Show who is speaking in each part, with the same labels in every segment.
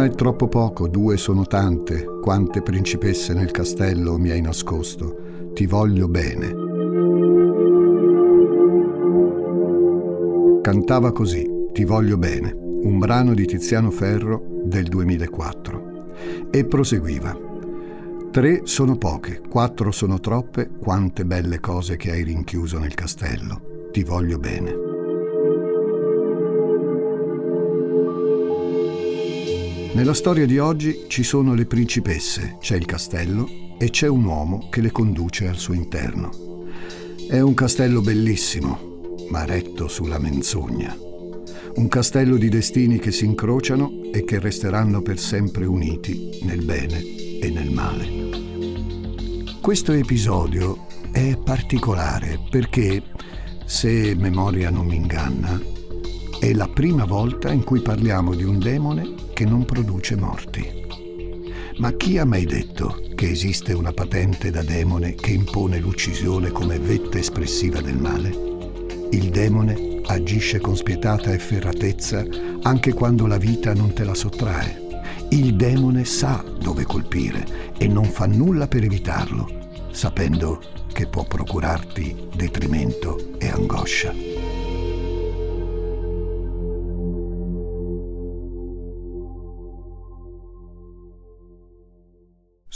Speaker 1: Una è troppo poco, due sono tante, quante principesse nel castello mi hai nascosto, ti voglio bene. Cantava così, Ti voglio bene, un brano di Tiziano Ferro del 2004. E proseguiva. Tre sono poche, quattro sono troppe, quante belle cose che hai rinchiuso nel castello. Ti voglio bene. Nella storia di oggi ci sono le principesse, c'è il castello e c'è un uomo che le conduce al suo interno. È un castello bellissimo, ma retto sulla menzogna. Un castello di destini che si incrociano e che resteranno per sempre uniti nel bene e nel male. Questo episodio è particolare perché, se memoria non mi inganna, è la prima volta in cui parliamo di un demone che non produce morti. Ma chi ha mai detto che esiste una patente da demone che impone l'uccisione come vetta espressiva del male? Il demone agisce con spietata efferatezza anche quando la vita non te la sottrae. Il demone sa dove colpire e non fa nulla per evitarlo, sapendo che può procurarti detrimento e angoscia.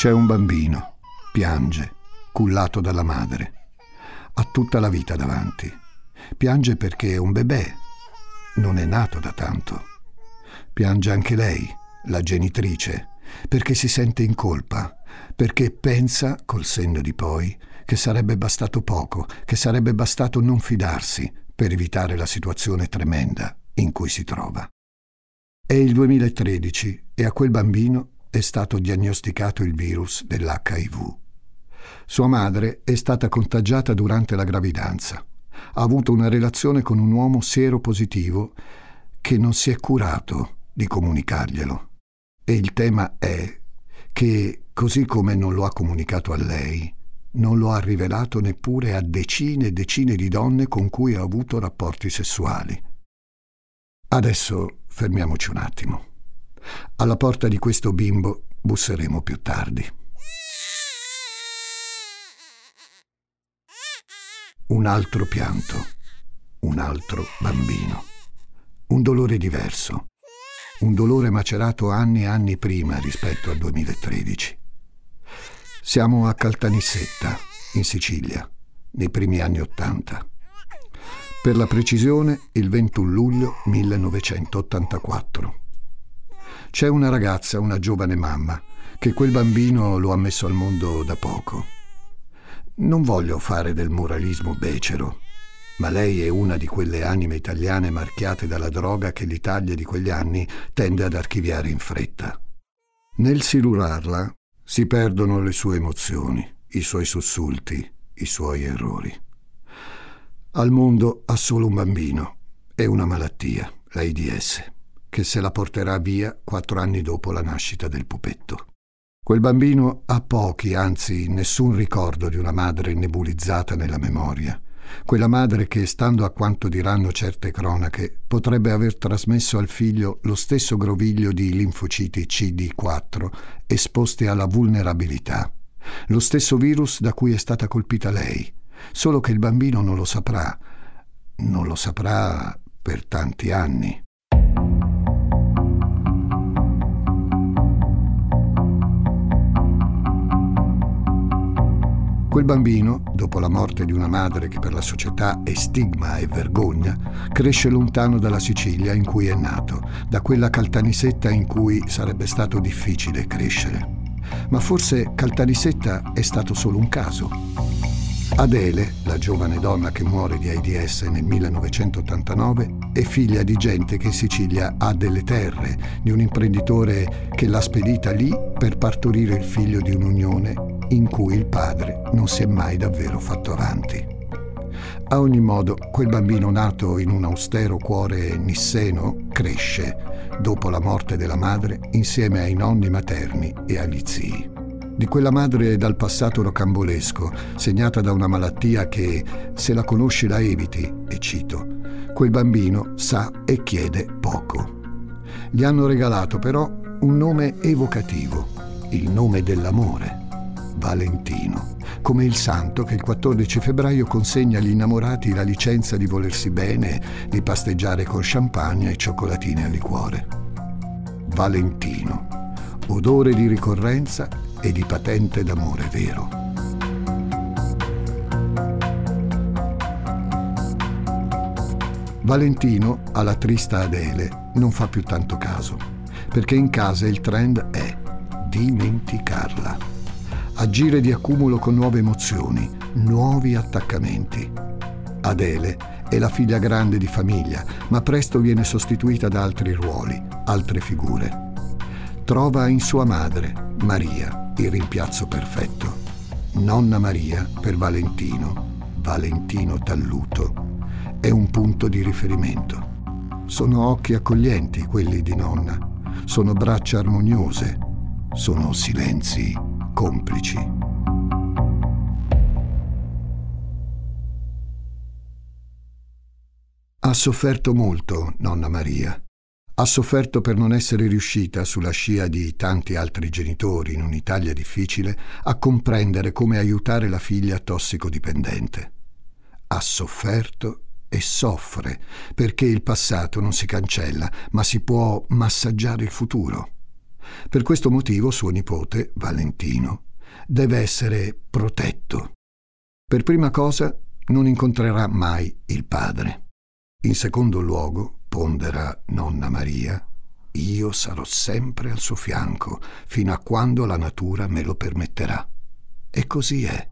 Speaker 1: C'è un bambino, piange, cullato dalla madre. Ha tutta la vita davanti. Piange perché è un bebè, non è nato da tanto. Piange anche lei, la genitrice, perché si sente in colpa, perché pensa, col senno di poi, che sarebbe bastato poco, che sarebbe bastato non fidarsi per evitare la situazione tremenda in cui si trova. È il 2013 e a quel bambino è stato diagnosticato il virus dell'HIV. Sua madre è stata contagiata durante la gravidanza. Ha avuto una relazione con un uomo seropositivo che non si è curato di comunicarglielo. E il tema è che, così come non lo ha comunicato a lei, non lo ha rivelato neppure a decine e decine di donne con cui ha avuto rapporti sessuali. Adesso fermiamoci un attimo. Alla porta di questo bimbo busseremo più tardi. Un altro pianto, un altro bambino, un dolore diverso, un dolore macerato anni e anni prima rispetto al 2013. Siamo a Caltanissetta, in Sicilia, nei primi anni Ottanta. Per la precisione, il 21 luglio 1984. C'è una ragazza, una giovane mamma, che quel bambino lo ha messo al mondo da poco. Non voglio fare del moralismo becero, ma lei è una di quelle anime italiane marchiate dalla droga che l'Italia di quegli anni tende ad archiviare in fretta. Nel silurarla si perdono le sue emozioni, i suoi sussulti, i suoi errori. Al mondo ha solo un bambino e una malattia, l'AIDS che se la porterà via quattro anni dopo la nascita del pupetto. Quel bambino ha pochi, anzi nessun ricordo di una madre nebulizzata nella memoria, quella madre che, stando a quanto diranno certe cronache, potrebbe aver trasmesso al figlio lo stesso groviglio di linfociti CD4 esposti alla vulnerabilità, lo stesso virus da cui è stata colpita lei, solo che il bambino non lo saprà, non lo saprà per tanti anni. Quel bambino, dopo la morte di una madre che per la società è stigma e vergogna, cresce lontano dalla Sicilia in cui è nato, da quella Caltanissetta in cui sarebbe stato difficile crescere. Ma forse Caltanissetta è stato solo un caso. Adele, la giovane donna che muore di AIDS nel 1989, è figlia di gente che in Sicilia ha delle terre, di un imprenditore che l'ha spedita lì per partorire il figlio di un'unione in cui il padre non si è mai davvero fatto avanti. A ogni modo, quel bambino nato in un austero cuore nisseno cresce, dopo la morte della madre, insieme ai nonni materni e agli zii di quella madre dal passato rocambolesco, segnata da una malattia che, se la conosci, la eviti, e cito, quel bambino sa e chiede poco. Gli hanno regalato però un nome evocativo, il nome dell'amore, Valentino, come il santo che il 14 febbraio consegna agli innamorati la licenza di volersi bene, di pasteggiare con champagne e cioccolatine al liquore. Valentino, odore di ricorrenza e di patente d'amore vero. Valentino alla trista Adele non fa più tanto caso, perché in casa il trend è dimenticarla. Agire di accumulo con nuove emozioni, nuovi attaccamenti. Adele è la figlia grande di famiglia, ma presto viene sostituita da altri ruoli, altre figure. Trova in sua madre, Maria, il rimpiazzo perfetto. Nonna Maria per Valentino, Valentino Talluto, è un punto di riferimento. Sono occhi accoglienti quelli di nonna, sono braccia armoniose, sono silenzi complici. Ha sofferto molto nonna Maria ha sofferto per non essere riuscita, sulla scia di tanti altri genitori in un'Italia difficile, a comprendere come aiutare la figlia tossicodipendente. Ha sofferto e soffre perché il passato non si cancella, ma si può massaggiare il futuro. Per questo motivo suo nipote, Valentino, deve essere protetto. Per prima cosa non incontrerà mai il padre. In secondo luogo, pondera nonna Maria, io sarò sempre al suo fianco fino a quando la natura me lo permetterà. E così è.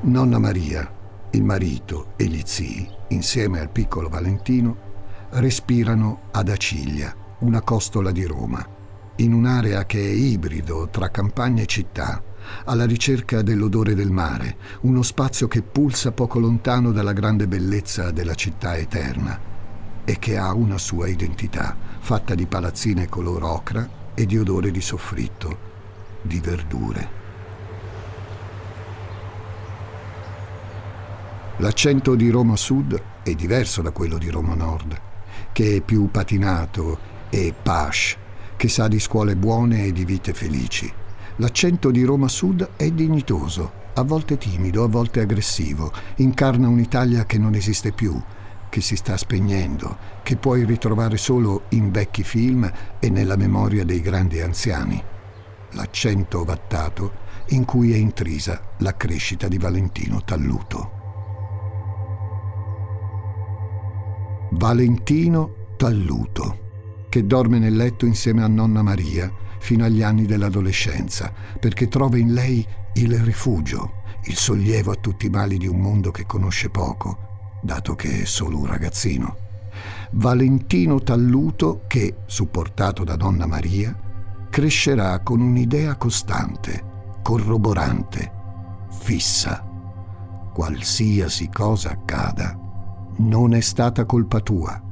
Speaker 1: Nonna Maria, il marito e gli zii, insieme al piccolo Valentino, respirano ad Aciglia, una costola di Roma, in un'area che è ibrido tra campagna e città, alla ricerca dell'odore del mare, uno spazio che pulsa poco lontano dalla grande bellezza della città eterna e che ha una sua identità, fatta di palazzine color ocra e di odore di soffritto, di verdure. L'accento di Roma Sud è diverso da quello di Roma Nord, che è più patinato e pash, che sa di scuole buone e di vite felici. L'accento di Roma Sud è dignitoso, a volte timido, a volte aggressivo, incarna un'Italia che non esiste più, che si sta spegnendo, che puoi ritrovare solo in vecchi film e nella memoria dei grandi anziani. L'accento ovattato in cui è intrisa la crescita di Valentino Talluto. Valentino Talluto, che dorme nel letto insieme a nonna Maria, fino agli anni dell'adolescenza, perché trova in lei il rifugio, il sollievo a tutti i mali di un mondo che conosce poco, dato che è solo un ragazzino. Valentino Talluto che, supportato da Donna Maria, crescerà con un'idea costante, corroborante, fissa. Qualsiasi cosa accada, non è stata colpa tua.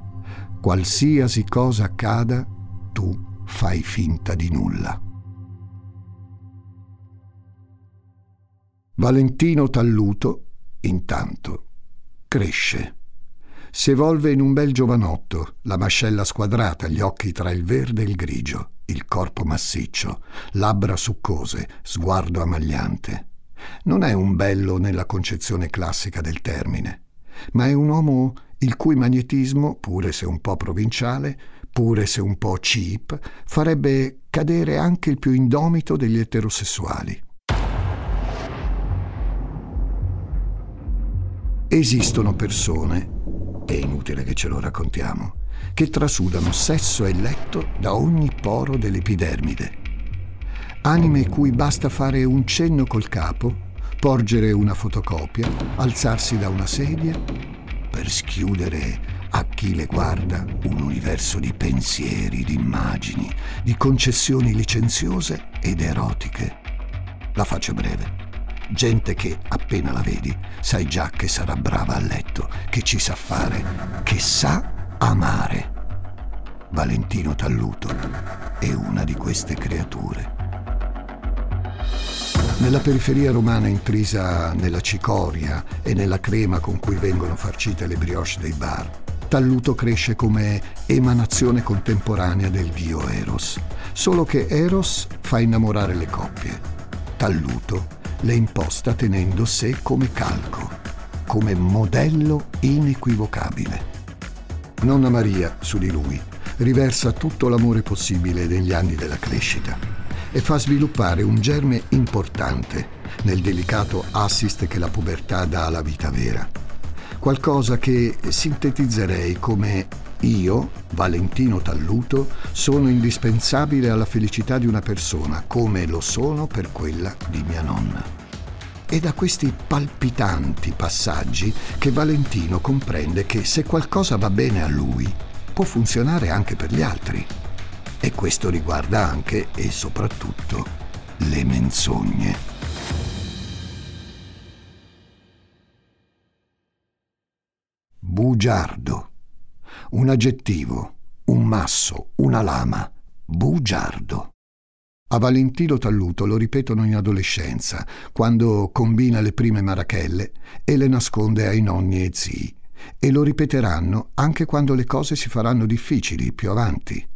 Speaker 1: Qualsiasi cosa accada, tu fai finta di nulla. Valentino Talluto, intanto, cresce. Si evolve in un bel giovanotto, la mascella squadrata, gli occhi tra il verde e il grigio, il corpo massiccio, labbra succose, sguardo amagliante. Non è un bello nella concezione classica del termine, ma è un uomo il cui magnetismo, pure se un po' provinciale, pure se un po' cheap, farebbe cadere anche il più indomito degli eterosessuali. Esistono persone, è inutile che ce lo raccontiamo, che trasudano sesso e letto da ogni poro dell'epidermide. Anime cui basta fare un cenno col capo, porgere una fotocopia, alzarsi da una sedia per schiudere a chi le guarda un universo di pensieri, di immagini, di concessioni licenziose ed erotiche. La faccio breve. Gente che appena la vedi sai già che sarà brava a letto, che ci sa fare, che sa amare. Valentino Talluto è una di queste creature. Nella periferia romana intrisa nella cicoria e nella crema con cui vengono farcite le brioche dei bar, Talluto cresce come emanazione contemporanea del dio Eros, solo che Eros fa innamorare le coppie. Talluto le imposta tenendo sé come calco, come modello inequivocabile. Nonna Maria, su di lui, riversa tutto l'amore possibile negli anni della crescita e fa sviluppare un germe importante nel delicato assist che la pubertà dà alla vita vera qualcosa che sintetizzerei come io, Valentino Talluto, sono indispensabile alla felicità di una persona, come lo sono per quella di mia nonna. È da questi palpitanti passaggi che Valentino comprende che se qualcosa va bene a lui, può funzionare anche per gli altri. E questo riguarda anche e soprattutto le menzogne. Bugiardo. Un aggettivo, un masso, una lama. Bugiardo. A Valentino Talluto lo ripetono in adolescenza, quando combina le prime marachelle e le nasconde ai nonni e zii. E lo ripeteranno anche quando le cose si faranno difficili più avanti.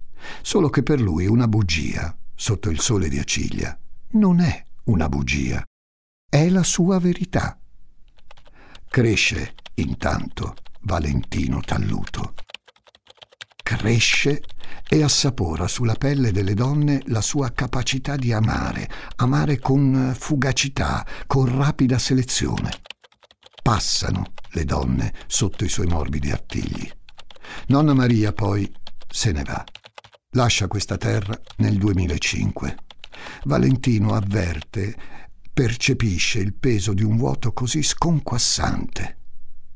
Speaker 1: Solo che per lui una bugia, sotto il sole di Aciglia, non è una bugia. È la sua verità. Cresce, intanto, Valentino Talluto. Cresce e assapora sulla pelle delle donne la sua capacità di amare, amare con fugacità, con rapida selezione. Passano le donne sotto i suoi morbidi artigli. Nonna Maria poi se ne va. Lascia questa terra nel 2005. Valentino avverte, percepisce il peso di un vuoto così sconquassante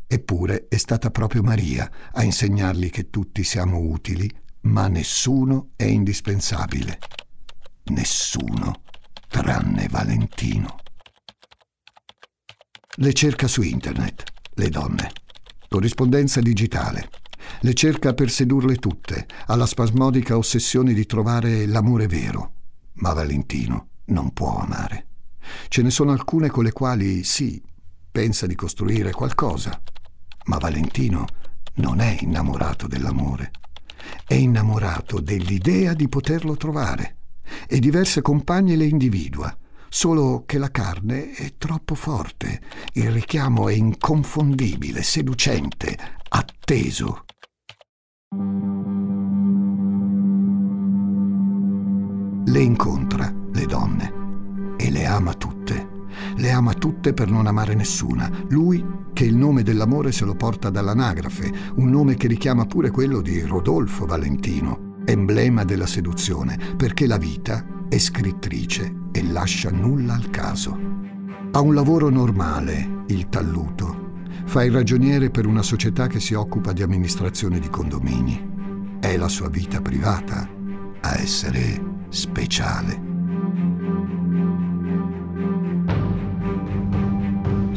Speaker 1: Eppure è stata proprio Maria a insegnargli che tutti siamo utili, ma nessuno è indispensabile. Nessuno, tranne Valentino. Le cerca su internet, le donne. Corrispondenza digitale. Le cerca per sedurle tutte, alla spasmodica ossessione di trovare l'amore vero. Ma Valentino non può amare. Ce ne sono alcune con le quali, sì, pensa di costruire qualcosa, ma Valentino non è innamorato dell'amore, è innamorato dell'idea di poterlo trovare e diverse compagne le individua, solo che la carne è troppo forte, il richiamo è inconfondibile, seducente, atteso. Le incontra, le donne, e le ama tutte le ama tutte per non amare nessuna. Lui, che il nome dell'amore se lo porta dall'anagrafe, un nome che richiama pure quello di Rodolfo Valentino, emblema della seduzione, perché la vita è scrittrice e lascia nulla al caso. Ha un lavoro normale, il talluto. Fa il ragioniere per una società che si occupa di amministrazione di condomini. È la sua vita privata a essere speciale.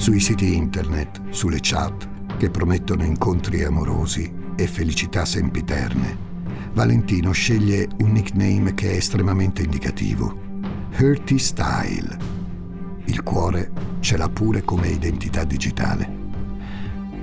Speaker 1: sui siti internet, sulle chat che promettono incontri amorosi e felicità sempiterne. Valentino sceglie un nickname che è estremamente indicativo. Hurty Style. Il cuore ce l'ha pure come identità digitale.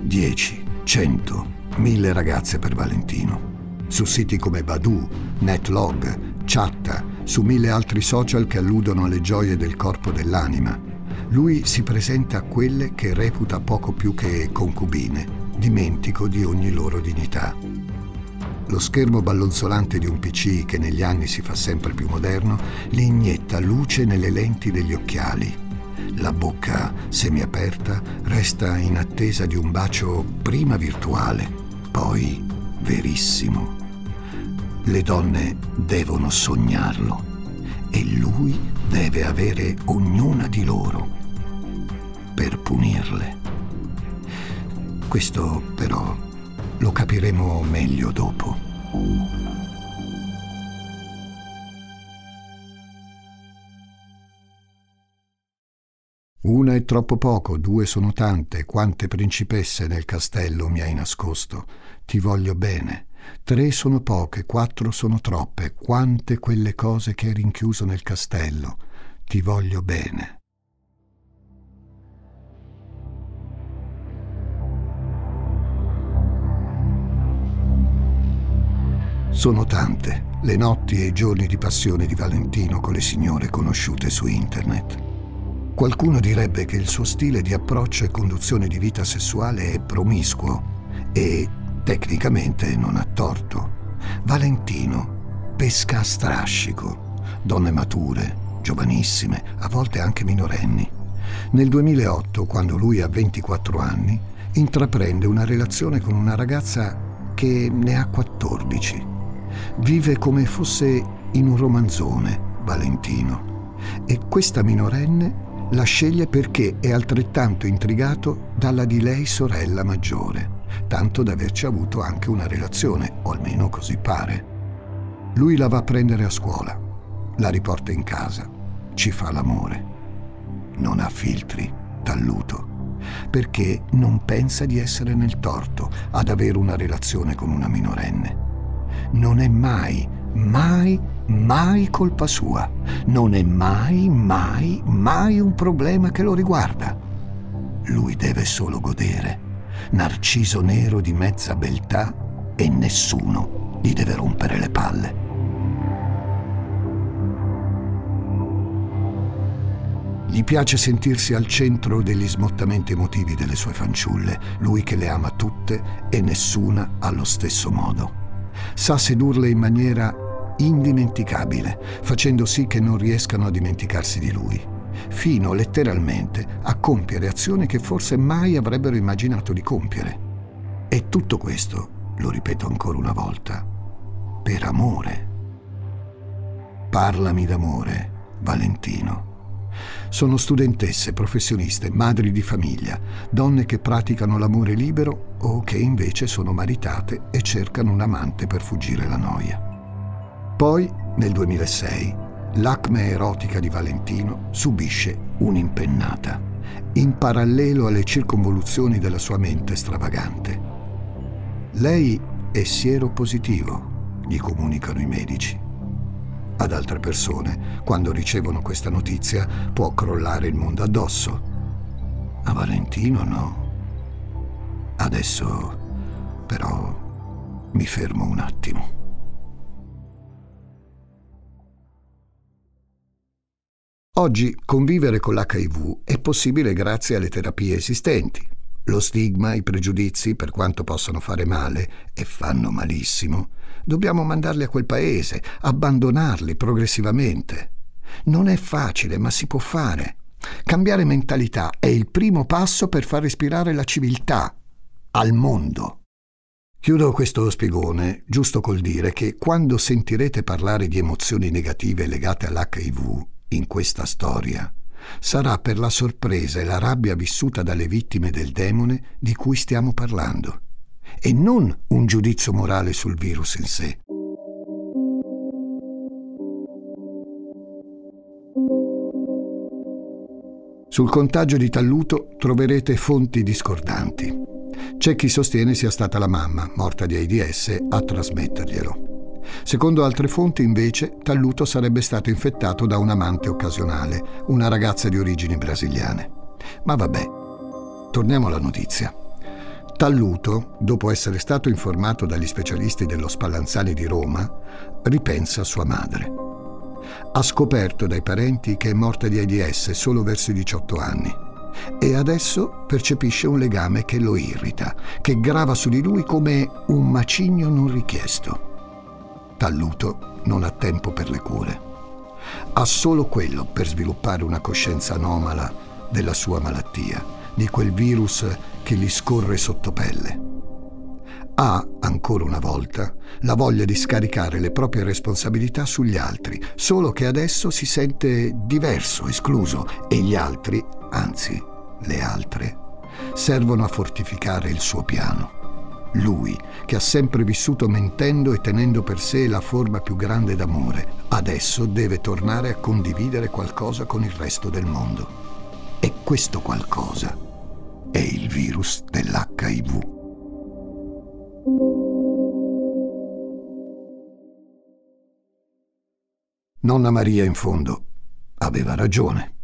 Speaker 1: 10, 100, 1000 ragazze per Valentino. Su siti come Badu, Netlog, Chatta, su mille altri social che alludono alle gioie del corpo e dell'anima lui si presenta a quelle che reputa poco più che concubine, dimentico di ogni loro dignità. Lo schermo ballonzolante di un PC che negli anni si fa sempre più moderno gli inietta luce nelle lenti degli occhiali. La bocca semiaperta resta in attesa di un bacio prima virtuale, poi verissimo. Le donne devono sognarlo e lui deve avere ognuna di loro per punirle. Questo però lo capiremo meglio dopo. Una è troppo poco, due sono tante, quante principesse nel castello mi hai nascosto. Ti voglio bene. Tre sono poche, quattro sono troppe, quante quelle cose che hai rinchiuso nel castello. Ti voglio bene. Sono tante le notti e i giorni di passione di Valentino con le signore conosciute su internet. Qualcuno direbbe che il suo stile di approccio e conduzione di vita sessuale è promiscuo e tecnicamente non ha torto. Valentino pesca a strascico, donne mature, giovanissime, a volte anche minorenni. Nel 2008, quando lui ha 24 anni, intraprende una relazione con una ragazza che ne ha 14. Vive come fosse in un romanzone, Valentino, e questa minorenne la sceglie perché è altrettanto intrigato dalla di lei sorella maggiore, tanto da averci avuto anche una relazione, o almeno così pare. Lui la va a prendere a scuola, la riporta in casa, ci fa l'amore. Non ha filtri, talluto, perché non pensa di essere nel torto ad avere una relazione con una minorenne. Non è mai, mai mai colpa sua, non è mai, mai, mai un problema che lo riguarda. Lui deve solo godere, narciso nero di mezza beltà e nessuno gli deve rompere le palle. Gli piace sentirsi al centro degli smottamenti emotivi delle sue fanciulle, lui che le ama tutte e nessuna allo stesso modo. Sa sedurle in maniera indimenticabile, facendo sì che non riescano a dimenticarsi di lui, fino letteralmente a compiere azioni che forse mai avrebbero immaginato di compiere. E tutto questo, lo ripeto ancora una volta, per amore. Parlami d'amore, Valentino. Sono studentesse, professioniste, madri di famiglia, donne che praticano l'amore libero o che invece sono maritate e cercano un amante per fuggire la noia. Poi, nel 2006, l'acme erotica di Valentino subisce un'impennata, in parallelo alle circonvoluzioni della sua mente stravagante. Lei è sieropositivo, gli comunicano i medici. Ad altre persone, quando ricevono questa notizia, può crollare il mondo addosso. A Valentino no. Adesso, però, mi fermo un attimo. Oggi convivere con l'HIV è possibile grazie alle terapie esistenti. Lo stigma, i pregiudizi, per quanto possano fare male, e fanno malissimo, dobbiamo mandarli a quel paese, abbandonarli progressivamente. Non è facile, ma si può fare. Cambiare mentalità è il primo passo per far respirare la civiltà al mondo. Chiudo questo spiegone giusto col dire che quando sentirete parlare di emozioni negative legate all'HIV in questa storia sarà per la sorpresa e la rabbia vissuta dalle vittime del demone di cui stiamo parlando, e non un giudizio morale sul virus in sé. Sul contagio di Talluto troverete fonti discordanti. C'è chi sostiene sia stata la mamma, morta di AIDS, a trasmetterglielo. Secondo altre fonti, invece, Talluto sarebbe stato infettato da un amante occasionale, una ragazza di origini brasiliane. Ma vabbè, torniamo alla notizia. Talluto, dopo essere stato informato dagli specialisti dello Spallanzani di Roma, ripensa a sua madre. Ha scoperto dai parenti che è morta di AIDS solo verso i 18 anni e adesso percepisce un legame che lo irrita, che grava su di lui come un macigno non richiesto. Talluto non ha tempo per le cure. Ha solo quello per sviluppare una coscienza anomala della sua malattia, di quel virus che gli scorre sotto pelle. Ha, ancora una volta, la voglia di scaricare le proprie responsabilità sugli altri, solo che adesso si sente diverso, escluso, e gli altri, anzi le altre, servono a fortificare il suo piano. Lui, che ha sempre vissuto mentendo e tenendo per sé la forma più grande d'amore, adesso deve tornare a condividere qualcosa con il resto del mondo. E questo qualcosa è il virus dell'HIV. Nonna Maria in fondo aveva ragione.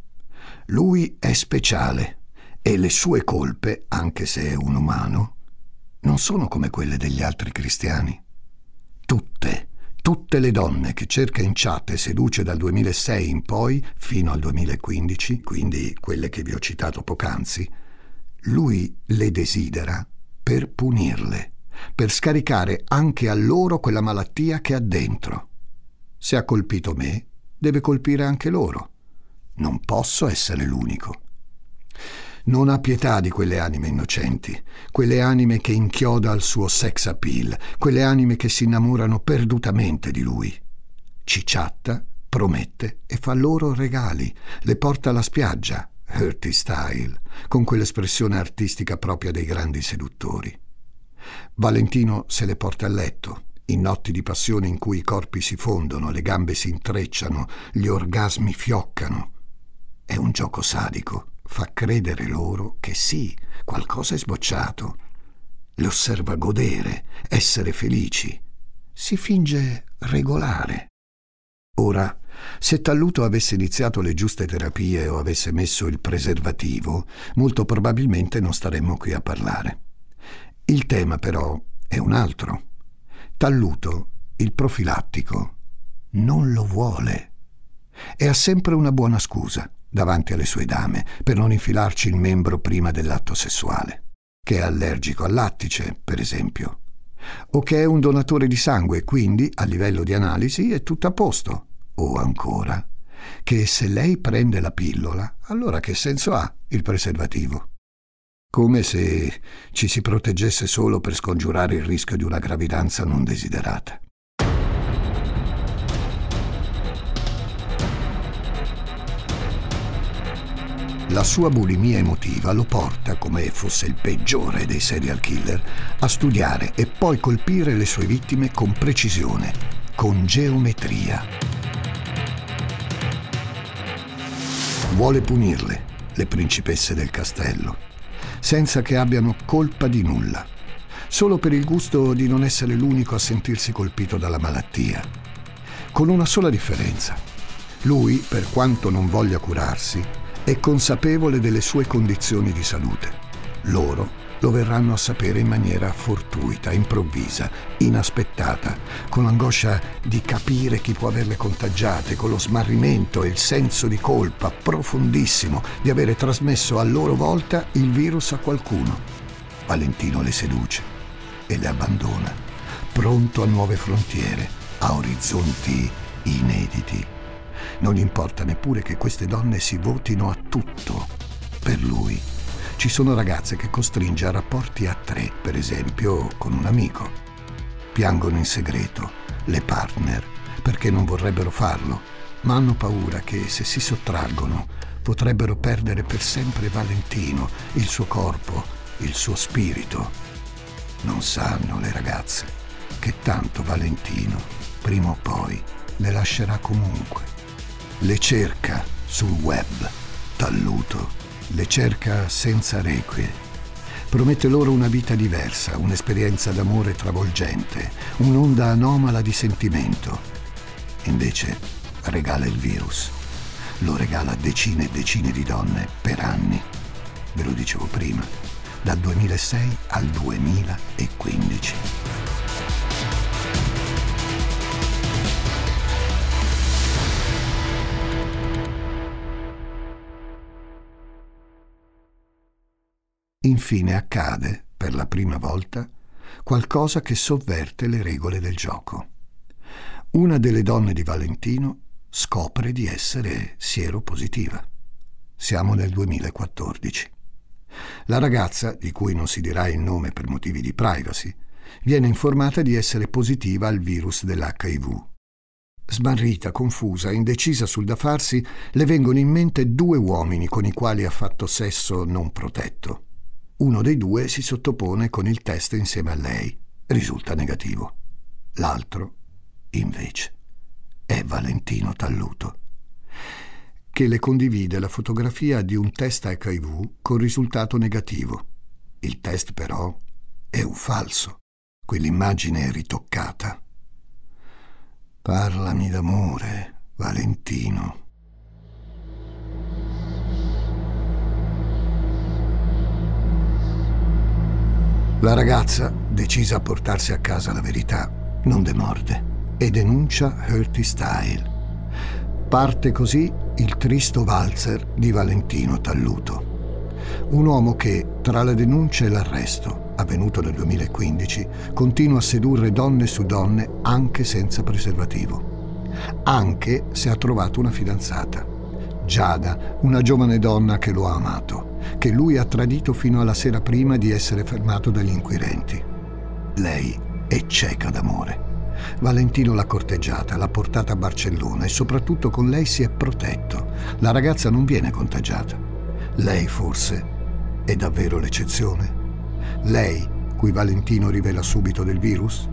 Speaker 1: Lui è speciale e le sue colpe, anche se è un umano, non sono come quelle degli altri cristiani. Tutte, tutte le donne che cerca in chat e seduce dal 2006 in poi fino al 2015, quindi quelle che vi ho citato poc'anzi, lui le desidera per punirle, per scaricare anche a loro quella malattia che ha dentro. Se ha colpito me, deve colpire anche loro. Non posso essere l'unico. Non ha pietà di quelle anime innocenti, quelle anime che inchioda al suo sex appeal, quelle anime che si innamorano perdutamente di lui. Ci chatta, promette e fa loro regali, le porta alla spiaggia, Hurty style, con quell'espressione artistica propria dei grandi seduttori. Valentino se le porta a letto, in notti di passione in cui i corpi si fondono, le gambe si intrecciano, gli orgasmi fioccano. È un gioco sadico, fa credere loro che sì, qualcosa è sbocciato. Le osserva godere, essere felici. Si finge regolare. Ora, se Talluto avesse iniziato le giuste terapie o avesse messo il preservativo, molto probabilmente non staremmo qui a parlare. Il tema però è un altro. Talluto, il profilattico, non lo vuole e ha sempre una buona scusa davanti alle sue dame per non infilarci il membro prima dell'atto sessuale, che è allergico al lattice, per esempio, o che è un donatore di sangue quindi, a livello di analisi, è tutto a posto, o ancora, che se lei prende la pillola, allora che senso ha il preservativo? come se ci si proteggesse solo per scongiurare il rischio di una gravidanza non desiderata. La sua bulimia emotiva lo porta, come fosse il peggiore dei serial killer, a studiare e poi colpire le sue vittime con precisione, con geometria. Vuole punirle, le principesse del castello senza che abbiano colpa di nulla, solo per il gusto di non essere l'unico a sentirsi colpito dalla malattia. Con una sola differenza. Lui, per quanto non voglia curarsi, è consapevole delle sue condizioni di salute. Loro lo verranno a sapere in maniera fortuita, improvvisa, inaspettata, con l'angoscia di capire chi può averle contagiate, con lo smarrimento e il senso di colpa profondissimo di avere trasmesso a loro volta il virus a qualcuno. Valentino le seduce e le abbandona, pronto a nuove frontiere, a orizzonti inediti. Non gli importa neppure che queste donne si votino a tutto per lui ci sono ragazze che costringe a rapporti a tre, per esempio con un amico. Piangono in segreto le partner perché non vorrebbero farlo, ma hanno paura che se si sottraggono potrebbero perdere per sempre Valentino, il suo corpo, il suo spirito. Non sanno le ragazze che tanto Valentino, prima o poi, le lascerà comunque. Le cerca sul web, talluto le cerca senza requie. Promette loro una vita diversa, un'esperienza d'amore travolgente, un'onda anomala di sentimento. Invece regala il virus. Lo regala a decine e decine di donne per anni. Ve lo dicevo prima, dal 2006 al 2015. Infine accade, per la prima volta, qualcosa che sovverte le regole del gioco. Una delle donne di Valentino scopre di essere sieropositiva. Siamo nel 2014. La ragazza, di cui non si dirà il nome per motivi di privacy, viene informata di essere positiva al virus dell'HIV. Smarrita, confusa, indecisa sul da farsi, le vengono in mente due uomini con i quali ha fatto sesso non protetto. Uno dei due si sottopone con il test insieme a lei. Risulta negativo. L'altro, invece, è Valentino Talluto, che le condivide la fotografia di un test HIV con risultato negativo. Il test però è un falso. Quell'immagine è ritoccata. Parlami d'amore, Valentino. La ragazza, decisa a portarsi a casa la verità, non demorde e denuncia Hurty Style. Parte così il tristo valzer di Valentino Talluto. Un uomo che, tra la denuncia e l'arresto, avvenuto nel 2015, continua a sedurre donne su donne anche senza preservativo. Anche se ha trovato una fidanzata. Giada, una giovane donna che lo ha amato, che lui ha tradito fino alla sera prima di essere fermato dagli inquirenti. Lei è cieca d'amore. Valentino l'ha corteggiata, l'ha portata a Barcellona e soprattutto con lei si è protetto. La ragazza non viene contagiata. Lei forse è davvero l'eccezione? Lei, cui Valentino rivela subito del virus?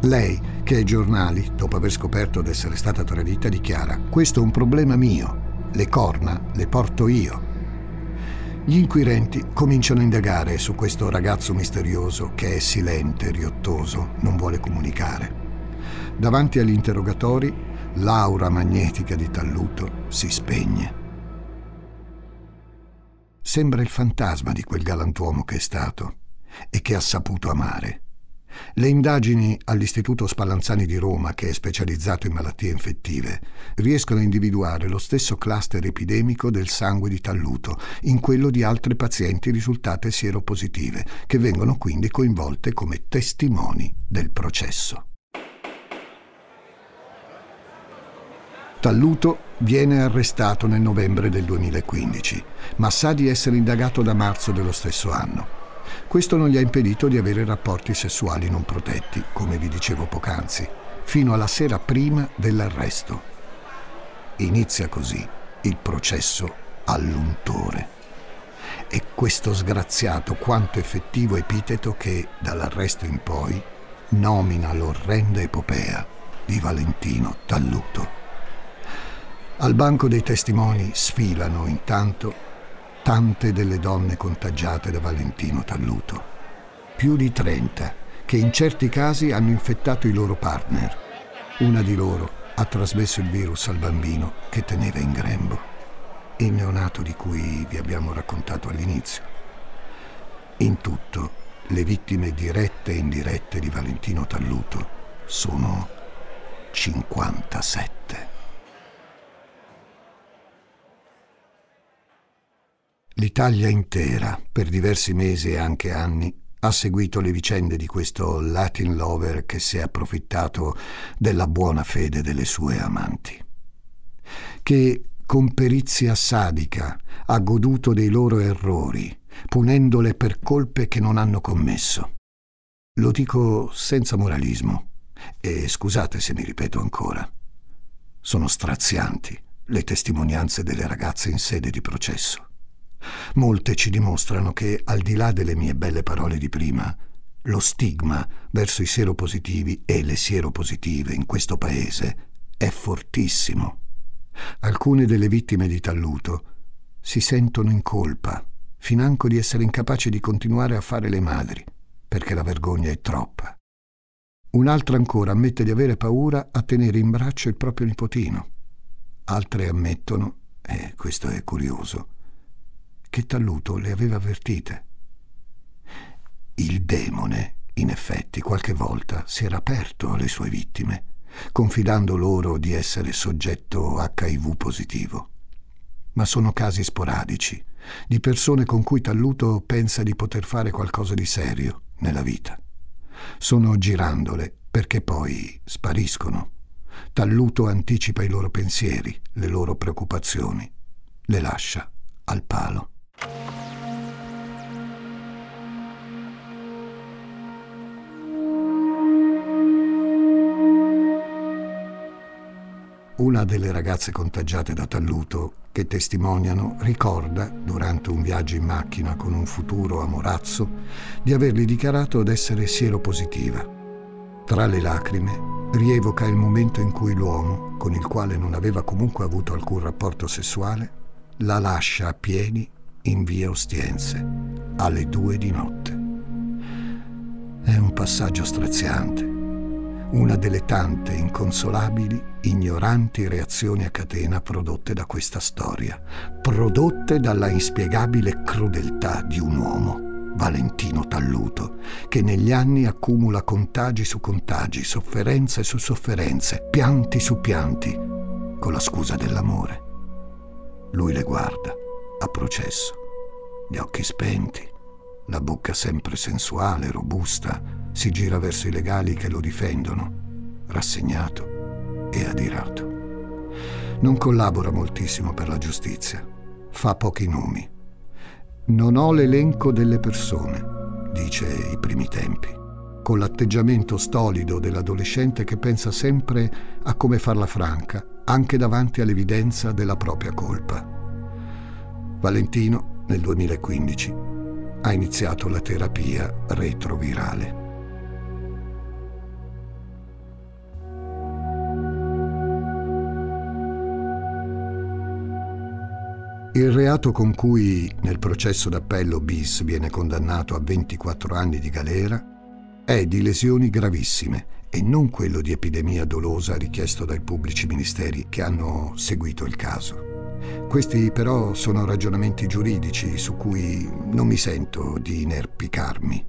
Speaker 1: Lei, che ai giornali, dopo aver scoperto di essere stata tradita, dichiara questo è un problema mio, le corna le porto io. Gli inquirenti cominciano a indagare su questo ragazzo misterioso che è silente, riottoso, non vuole comunicare. Davanti agli interrogatori, l'aura magnetica di Talluto si spegne. Sembra il fantasma di quel galantuomo che è stato e che ha saputo amare. Le indagini all'Istituto Spallanzani di Roma, che è specializzato in malattie infettive, riescono a individuare lo stesso cluster epidemico del sangue di talluto in quello di altre pazienti risultate sieropositive, che vengono quindi coinvolte come testimoni del processo. Talluto viene arrestato nel novembre del 2015, ma sa di essere indagato da marzo dello stesso anno. Questo non gli ha impedito di avere rapporti sessuali non protetti, come vi dicevo poc'anzi, fino alla sera prima dell'arresto. Inizia così il processo all'untore. È questo sgraziato quanto effettivo epiteto che, dall'arresto in poi, nomina l'orrenda epopea di Valentino Talluto. Al banco dei testimoni sfilano intanto tante delle donne contagiate da Valentino Talluto. Più di 30 che in certi casi hanno infettato i loro partner. Una di loro ha trasmesso il virus al bambino che teneva in grembo, il neonato di cui vi abbiamo raccontato all'inizio. In tutto, le vittime dirette e indirette di Valentino Talluto sono 57. L'Italia intera, per diversi mesi e anche anni, ha seguito le vicende di questo Latin lover che si è approfittato della buona fede delle sue amanti, che con perizia sadica ha goduto dei loro errori, punendole per colpe che non hanno commesso. Lo dico senza moralismo e scusate se mi ripeto ancora. Sono strazianti le testimonianze delle ragazze in sede di processo. Molte ci dimostrano che, al di là delle mie belle parole di prima, lo stigma verso i seropositivi e le sieropositive in questo paese è fortissimo. Alcune delle vittime di talluto si sentono in colpa, financo di essere incapaci di continuare a fare le madri, perché la vergogna è troppa. Un'altra ancora ammette di avere paura a tenere in braccio il proprio nipotino. Altre ammettono, e questo è curioso, che Talluto le aveva avvertite. Il demone, in effetti, qualche volta si era aperto alle sue vittime, confidando loro di essere soggetto HIV positivo. Ma sono casi sporadici, di persone con cui Talluto pensa di poter fare qualcosa di serio nella vita. Sono girandole perché poi spariscono. Talluto anticipa i loro pensieri, le loro preoccupazioni, le lascia al palo. Una delle ragazze contagiate da talluto che testimoniano ricorda, durante un viaggio in macchina con un futuro amorazzo, di avergli dichiarato d'essere sieropositiva. Tra le lacrime rievoca il momento in cui l'uomo, con il quale non aveva comunque avuto alcun rapporto sessuale, la lascia a piedi in via Ostiense alle due di notte. È un passaggio straziante una delle tante inconsolabili, ignoranti reazioni a catena prodotte da questa storia, prodotte dalla inspiegabile crudeltà di un uomo, Valentino Talluto, che negli anni accumula contagi su contagi, sofferenze su sofferenze, pianti su pianti, con la scusa dell'amore. Lui le guarda, a processo, gli occhi spenti, la bocca sempre sensuale, robusta, si gira verso i legali che lo difendono, rassegnato e adirato. Non collabora moltissimo per la giustizia, fa pochi nomi. Non ho l'elenco delle persone, dice i primi tempi, con l'atteggiamento stolido dell'adolescente che pensa sempre a come farla franca, anche davanti all'evidenza della propria colpa. Valentino, nel 2015, ha iniziato la terapia retrovirale. Il reato con cui nel processo d'appello bis viene condannato a 24 anni di galera è di lesioni gravissime e non quello di epidemia dolosa richiesto dai pubblici ministeri che hanno seguito il caso. Questi però sono ragionamenti giuridici su cui non mi sento di inerpicarmi.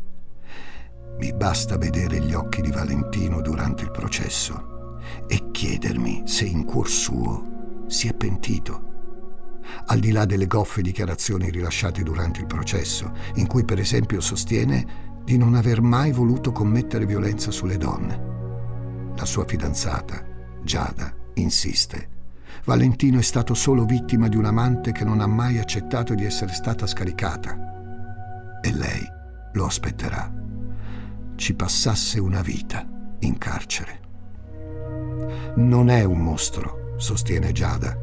Speaker 1: Mi basta vedere gli occhi di Valentino durante il processo e chiedermi se in cuor suo si è pentito al di là delle goffe dichiarazioni rilasciate durante il processo, in cui per esempio sostiene di non aver mai voluto commettere violenza sulle donne. La sua fidanzata, Giada, insiste. Valentino è stato solo vittima di un amante che non ha mai accettato di essere stata scaricata. E lei lo aspetterà. Ci passasse una vita in carcere. Non è un mostro, sostiene Giada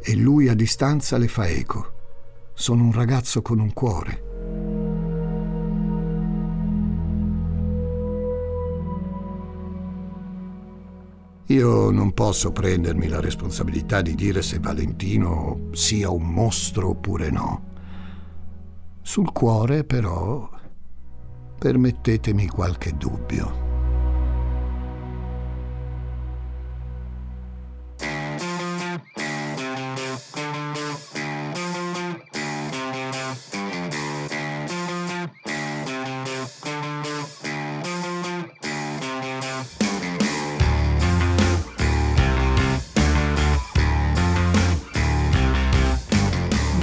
Speaker 1: e lui a distanza le fa eco. Sono un ragazzo con un cuore. Io non posso prendermi la responsabilità di dire se Valentino sia un mostro oppure no. Sul cuore, però, permettetemi qualche dubbio.